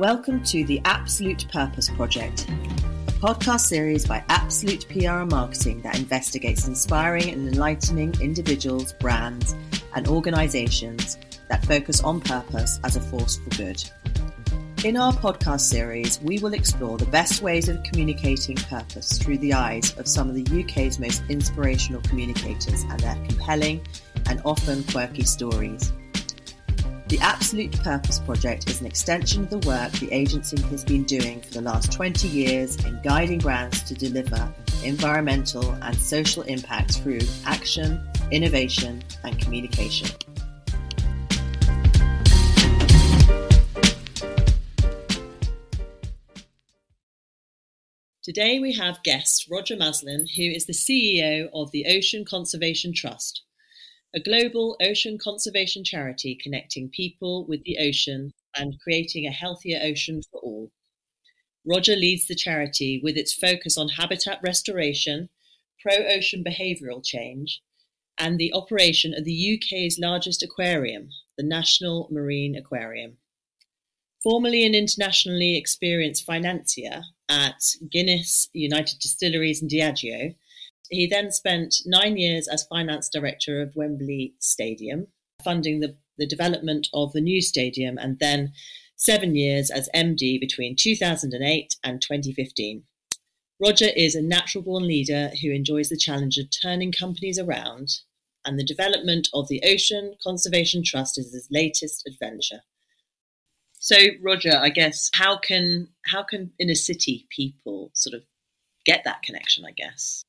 Welcome to the Absolute Purpose Project, a podcast series by Absolute PR and Marketing that investigates inspiring and enlightening individuals, brands, and organizations that focus on purpose as a force for good. In our podcast series, we will explore the best ways of communicating purpose through the eyes of some of the UK's most inspirational communicators and their compelling and often quirky stories. The Absolute Purpose Project is an extension of the work the agency has been doing for the last 20 years in guiding brands to deliver environmental and social impact through action, innovation, and communication. Today we have guest Roger Maslin, who is the CEO of the Ocean Conservation Trust, a global ocean conservation charity connecting people with the ocean and creating a healthier ocean for all. Roger leads the charity with its focus on habitat restoration, pro ocean behavioural change, and the operation of the UK's largest aquarium, the National Marine Aquarium. Formerly an internationally experienced financier at Guinness, United Distilleries, and Diageo, he then spent nine years as finance director of Wembley Stadium, funding the, the development of the new stadium, and then seven years as MD between 2008 and 2015. Roger is a natural born leader who enjoys the challenge of turning companies around, and the development of the Ocean Conservation Trust is his latest adventure. So, Roger, I guess how can how can inner city people sort of get that connection? I guess.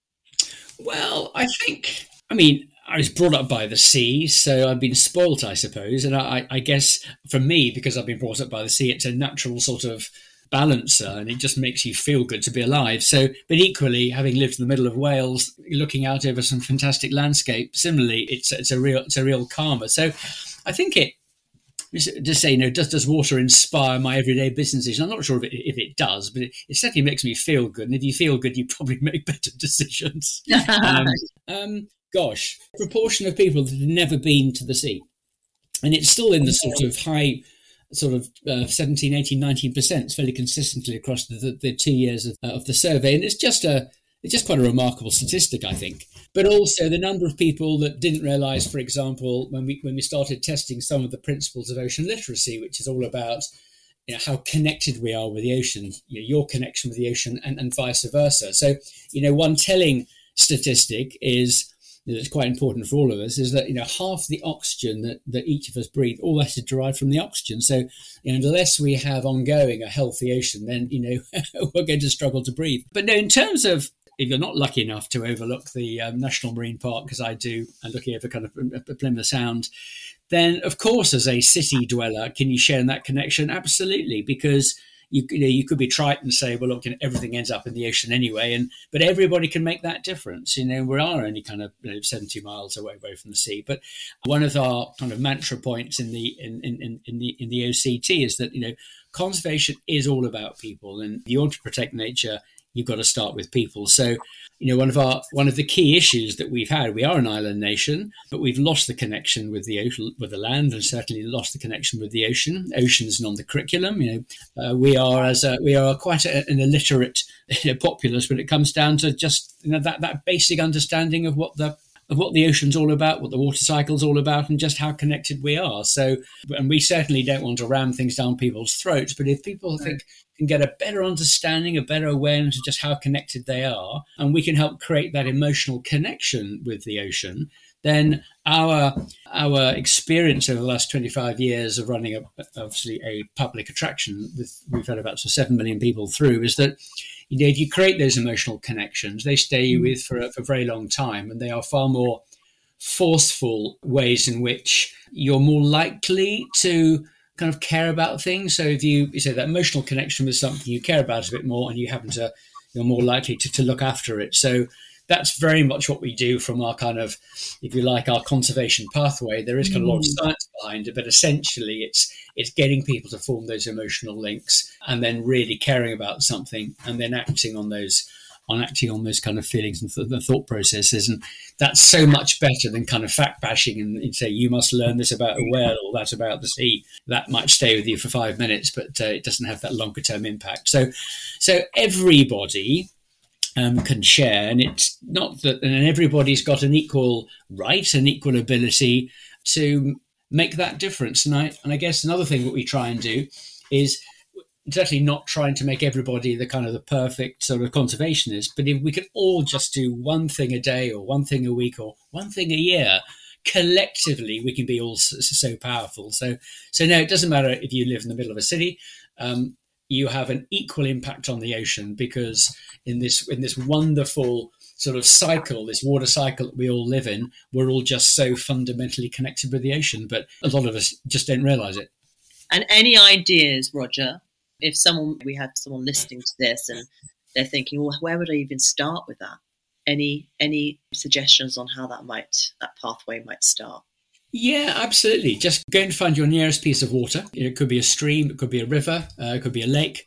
Well, I think. I mean, I was brought up by the sea, so I've been spoilt, I suppose. And I, I guess for me, because I've been brought up by the sea, it's a natural sort of balancer and it just makes you feel good to be alive. So, but equally, having lived in the middle of Wales, looking out over some fantastic landscape, similarly, it's it's a real it's a real karma. So, I think it just say, you know, does does water inspire my everyday business decisions? I'm not sure if it, if it does, but it, it, certainly makes me feel good. And if you feel good, you probably make better decisions. um, um, gosh, proportion of people that have never been to the sea, and it's still in the sort of high sort of uh, 17 18 19 percent fairly consistently across the, the, the two years of, uh, of the survey and it's just a it's just quite a remarkable statistic, I think. But also the number of people that didn't realise, for example, when we when we started testing some of the principles of ocean literacy, which is all about you know, how connected we are with the ocean, you know, your connection with the ocean, and, and vice versa. So, you know, one telling statistic is that's quite important for all of us is that you know half the oxygen that, that each of us breathe all that is derived from the oxygen so you know, unless we have ongoing a healthy ocean then you know we're going to struggle to breathe but no in terms of if you're not lucky enough to overlook the um, National Marine Park, as I do, and looking over kind of Plymouth Sound, then of course, as a city dweller, can you share in that connection? Absolutely, because you, you know you could be trite and say, well, look, you know, everything ends up in the ocean anyway, and but everybody can make that difference. You know, we are only kind of you know, seventy miles away, away from the sea. But one of our kind of mantra points in the in, in, in the in the OCT is that you know conservation is all about people, and you want to protect nature you've got to start with people. So, you know, one of our one of the key issues that we've had, we are an island nation, but we've lost the connection with the ocean, with the land, and certainly lost the connection with the ocean. Ocean's on the curriculum. You know, uh, we are as a, we are quite a, an illiterate populace when it comes down to just you know that that basic understanding of what the of what the ocean's all about, what the water cycle's all about, and just how connected we are. So, and we certainly don't want to ram things down people's throats. But if people think can get a better understanding, a better awareness of just how connected they are, and we can help create that emotional connection with the ocean, then our our experience over the last 25 years of running a, obviously a public attraction with we've had about so 7 million people through is that you know if you create those emotional connections they stay mm. with for a, for a very long time and they are far more forceful ways in which you're more likely to kind of care about things. So if you, you say that emotional connection with something you care about a bit more, and you happen to, you're more likely to, to look after it. So that's very much what we do from our kind of, if you like, our conservation pathway. There is kind of a lot of mm. science behind it, but essentially it's it's getting people to form those emotional links and then really caring about something and then acting on those on acting on those kind of feelings and th- the thought processes. And that's so much better than kind of fact bashing and, and, say, you must learn this about a whale or that about the sea. That might stay with you for five minutes, but uh, it doesn't have that longer term impact. So, so everybody um, can share, and it's not that, and everybody's got an equal right, an equal ability to make that difference. And I, and I guess another thing that we try and do is certainly not trying to make everybody the kind of the perfect sort of conservationist, but if we could all just do one thing a day or one thing a week or one thing a year, collectively we can be all so, so powerful. So, so no, it doesn't matter if you live in the middle of a city. Um, you have an equal impact on the ocean because in this in this wonderful sort of cycle, this water cycle that we all live in, we're all just so fundamentally connected with the ocean. But a lot of us just don't realise it. And any ideas, Roger, if someone we had someone listening to this and they're thinking, well, where would I even start with that? Any any suggestions on how that might that pathway might start? Yeah, absolutely. Just go and find your nearest piece of water. It could be a stream, it could be a river, uh, it could be a lake,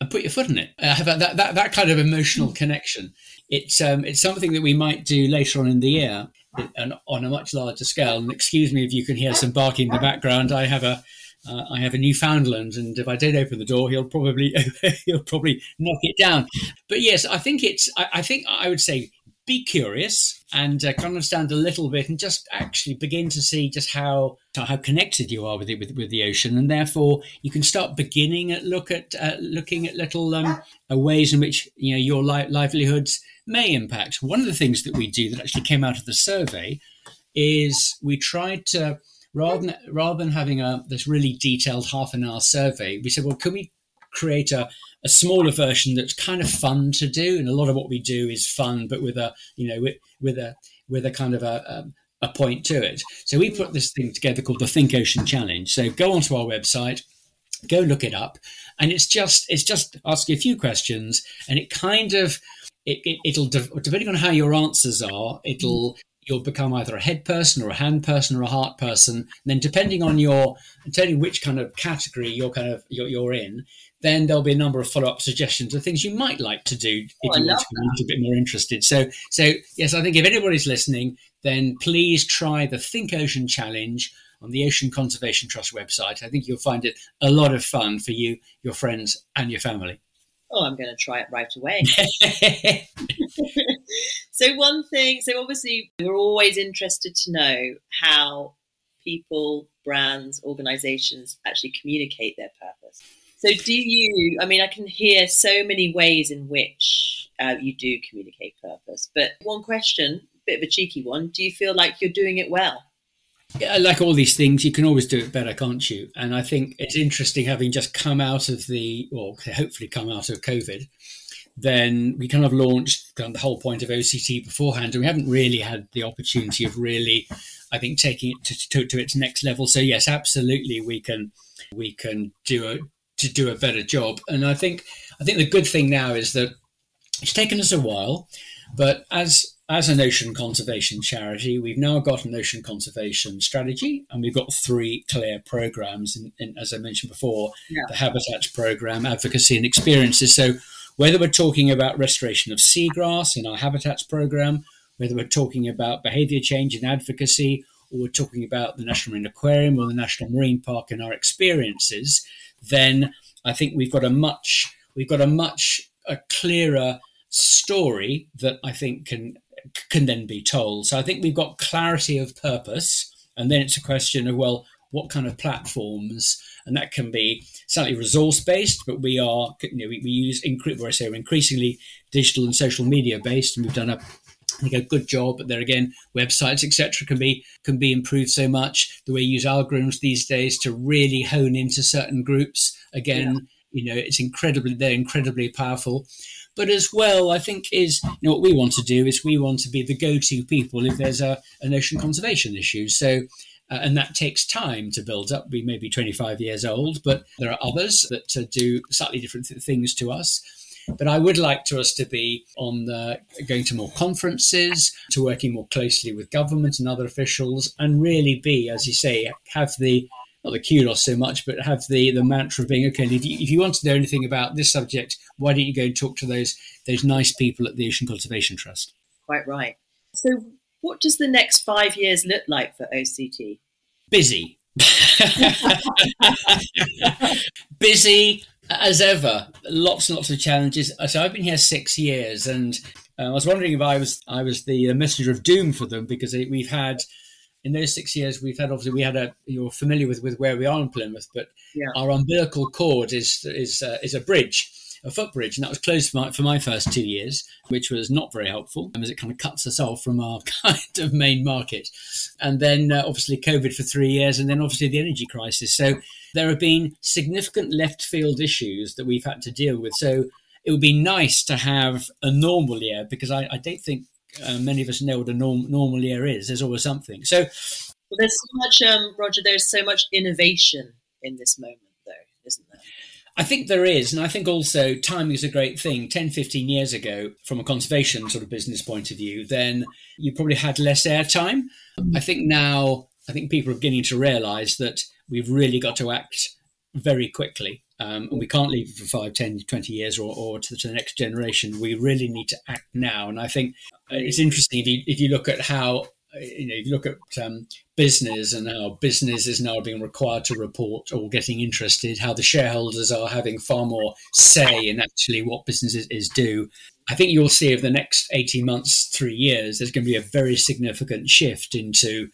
and put your foot in it. Uh, have that, that that kind of emotional connection. It's um, it's something that we might do later on in the year, and on a much larger scale. And excuse me if you can hear some barking in the background. I have a uh, I have a Newfoundland, and if I don't open the door, he'll probably he'll probably knock it down. But yes, I think it's. I, I think I would say be curious and uh, understand a little bit, and just actually begin to see just how how connected you are with it with, with the ocean, and therefore you can start beginning at look at uh, looking at little um, uh, ways in which you know your li- livelihoods may impact. One of the things that we do that actually came out of the survey is we tried to rather than rather than having a this really detailed half an hour survey, we said, well, can we create a, a smaller version that's kind of fun to do? And a lot of what we do is fun, but with a you know with, with a with a kind of a, a a point to it. So we put this thing together called the Think Ocean Challenge. So go onto our website, go look it up, and it's just it's just asking a few questions, and it kind of it, it will depending on how your answers are, it'll you'll become either a head person or a hand person or a heart person. And then depending on your, depending which kind of category you're kind of you're, you're in, then there'll be a number of follow-up suggestions of things you might like to do if oh, you want to be a little bit more interested. So, so yes, I think if anybody's listening, then please try the Think Ocean Challenge on the Ocean Conservation Trust website. I think you'll find it a lot of fun for you, your friends, and your family. Oh, I'm going to try it right away. so, one thing, so obviously, we're always interested to know how people, brands, organizations actually communicate their purpose. So, do you, I mean, I can hear so many ways in which uh, you do communicate purpose, but one question, bit of a cheeky one, do you feel like you're doing it well? Yeah, like all these things, you can always do it better, can't you? And I think it's interesting having just come out of the, or hopefully come out of COVID, then we kind of launched kind of the whole point of OCT beforehand, and we haven't really had the opportunity of really, I think, taking it to, to, to its next level. So yes, absolutely, we can we can do a to do a better job. And I think I think the good thing now is that it's taken us a while, but as as an ocean conservation charity, we've now got an ocean conservation strategy, and we've got three clear programs. In, as I mentioned before, yeah. the Habitats program, advocacy, and experiences. So whether we're talking about restoration of seagrass in our habitats program, whether we're talking about behavior change and advocacy, or we're talking about the National Marine Aquarium or the National Marine Park in our experiences, then I think we've got a much we've got a much a clearer story that I think can can then be told. So I think we've got clarity of purpose, and then it's a question of well, what kind of platforms, and that can be slightly resource based, but we are, you know, we, we use, where I say we're increasingly digital and social media based, and we've done a I think a good job. But there again, websites etc. can be can be improved so much. The way you use algorithms these days to really hone into certain groups again, yeah. you know, it's incredibly they're incredibly powerful. But as well, I think is you know what we want to do is we want to be the go-to people if there's a an ocean conservation issue. So uh, and that takes time to build up. We may be 25 years old, but there are others that uh, do slightly different th- things to us. But I would like to us to be on the, going to more conferences, to working more closely with government and other officials, and really be, as you say, have the not the kudos so much, but have the the mantra of being okay. If you, if you want to know anything about this subject, why don't you go and talk to those those nice people at the Ocean Conservation Trust? Quite right. So, what does the next five years look like for OCT? Busy. Busy as ever. Lots and lots of challenges. So I've been here six years, and uh, I was wondering if I was I was the messenger of doom for them because we've had in those six years we've had obviously we had a you're familiar with with where we are in Plymouth, but yeah. our umbilical cord is is uh, is a bridge a footbridge, and that was closed for my, for my first two years, which was not very helpful, as it kind of cuts us off from our kind of main market. And then uh, obviously COVID for three years, and then obviously the energy crisis. So there have been significant left field issues that we've had to deal with. So it would be nice to have a normal year because I, I don't think uh, many of us know what a norm, normal year is. There's always something. So well, there's so much, um, Roger. There's so much innovation in this moment? I think there is. And I think also timing is a great thing. 10, 15 years ago, from a conservation sort of business point of view, then you probably had less airtime. I think now, I think people are beginning to realize that we've really got to act very quickly. Um, and we can't leave it for 5, 10, 20 years or, or to, to, the next generation. We really need to act now. And I think it's interesting if you, if you look at how you know, if you look at um, business and how business is now being required to report or getting interested, how the shareholders are having far more say in actually what businesses is do. I think you'll see over the next 18 months, three years, there's going to be a very significant shift into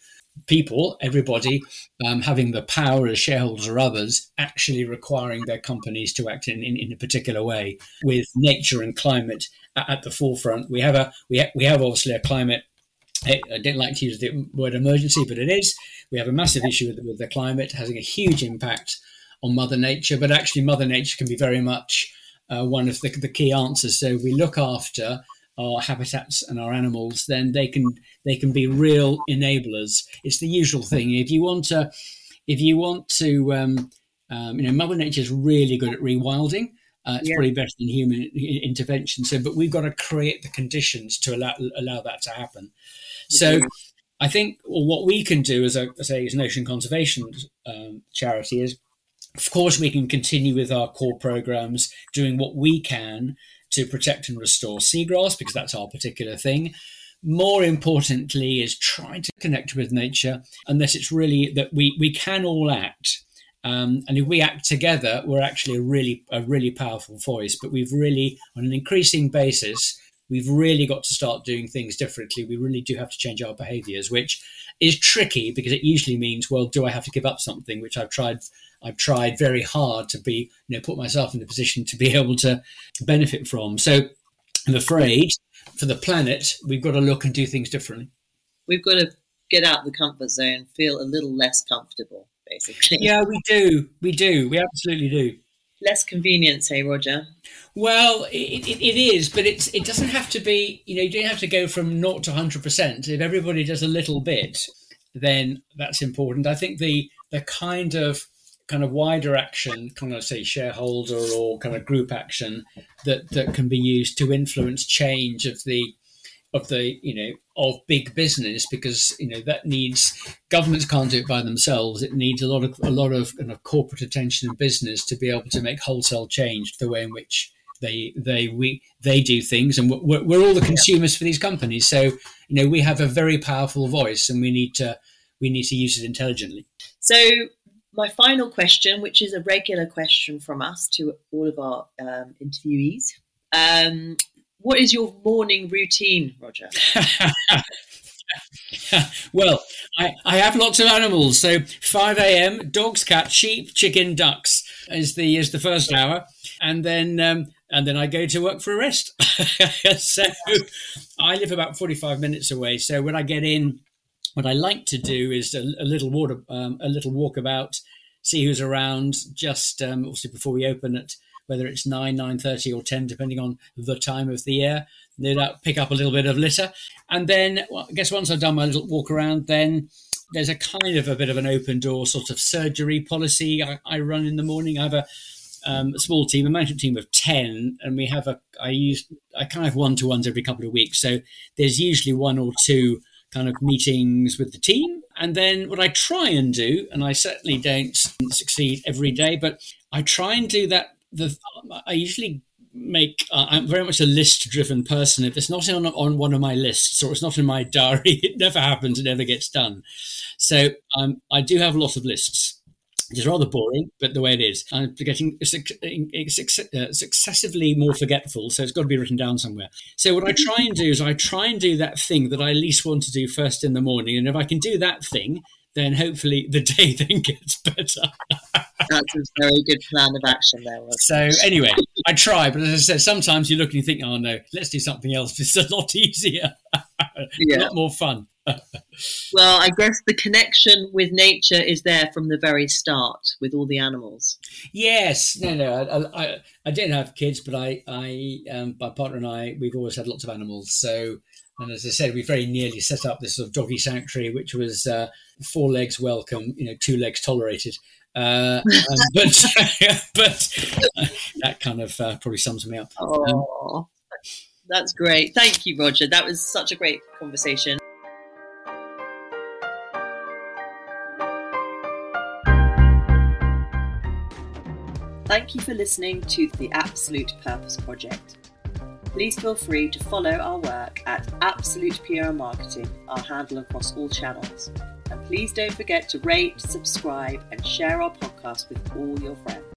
people, everybody, um, having the power as shareholders or others, actually requiring their companies to act in, in, in a particular way with nature and climate at, at the forefront. We have a we, ha- we have obviously a climate I don't like to use the word emergency, but it is. We have a massive issue with, with the climate having a huge impact on Mother Nature, but actually, Mother Nature can be very much uh, one of the, the key answers. So, we look after our habitats and our animals, then they can they can be real enablers. It's the usual thing. If you want to, if you want to, um, um, you know, Mother Nature is really good at rewilding. Uh, it's yeah. probably better than human intervention. So, but we've got to create the conditions to allow allow that to happen. So I think what we can do as a say as an ocean conservation um, charity is, of course, we can continue with our core programs, doing what we can to protect and restore seagrass because that's our particular thing. More importantly, is trying to connect with nature, unless it's really that we we can all act. Um, and if we act together, we're actually a really a really powerful voice. But we've really, on an increasing basis, we've really got to start doing things differently. We really do have to change our behaviors, which is tricky because it usually means, well, do I have to give up something which I've tried I've tried very hard to be, you know, put myself in the position to be able to benefit from. So I'm afraid for the planet, we've got to look and do things differently. We've got to get out of the comfort zone, feel a little less comfortable, basically. Yeah, we do. We do. We absolutely do less convenient, say Roger. Well, it, it, it is, but it's it doesn't have to be. You know, you don't have to go from naught to hundred percent. If everybody does a little bit, then that's important. I think the the kind of kind of wider action, kind of say shareholder or kind of group action that that can be used to influence change of the of the you know of big business because you know that needs governments can't do it by themselves. It needs a lot of a lot of, kind of corporate attention and business to be able to make wholesale change the way in which they they we they do things. And we're, we're all the consumers for these companies. So you know we have a very powerful voice and we need to we need to use it intelligently. So my final question which is a regular question from us to all of our um, interviewees um, what is your morning routine, Roger? well, I, I have lots of animals. So 5 a.m. dogs, cats, sheep, chicken, ducks is the is the first hour, and then um, and then I go to work for a rest. so I live about 45 minutes away. So when I get in, what I like to do is a, a little water, um, a little walk about, see who's around. Just um, obviously before we open at whether it's 9, 9.30 or 10, depending on the time of the year. No doubt pick up a little bit of litter. And then well, I guess once I've done my little walk around, then there's a kind of a bit of an open door sort of surgery policy I, I run in the morning. I have a, um, a small team, a management team of 10, and we have a, I use, I kind of one to ones every couple of weeks. So there's usually one or two kind of meetings with the team. And then what I try and do, and I certainly don't succeed every day, but I try and do that. The I usually make uh, i'm very much a list driven person if it's not on, on one of my lists or it's not in my diary it never happens it never gets done so um, i do have a lot of lists It's rather boring, but the way it is. I'm getting uh, successively more forgetful, so it's got to be written down somewhere. So what I try and do is I try and do that thing that I least want to do first in the morning, and if I can do that thing, then hopefully the day then gets better. That's a very good plan of action there. So anyway, I try, but as I said, sometimes you look and you think, oh no, let's do something else. It's a lot easier, yeah. a lot more fun. well, I guess the connection with nature is there from the very start with all the animals. Yes, no, no, I, I, I didn't have kids, but I, I, um, my partner and I, we've always had lots of animals. So, and as I said, we very nearly set up this sort of doggy sanctuary, which was uh, four legs welcome, you know, two legs tolerated. Uh, um, but but uh, that kind of uh, probably sums me up. Oh, um, that's great. Thank you, Roger. That was such a great conversation. Thank you for listening to the Absolute Purpose Project. Please feel free to follow our work at Absolute PR Marketing, our handle across all channels. And please don't forget to rate, subscribe, and share our podcast with all your friends.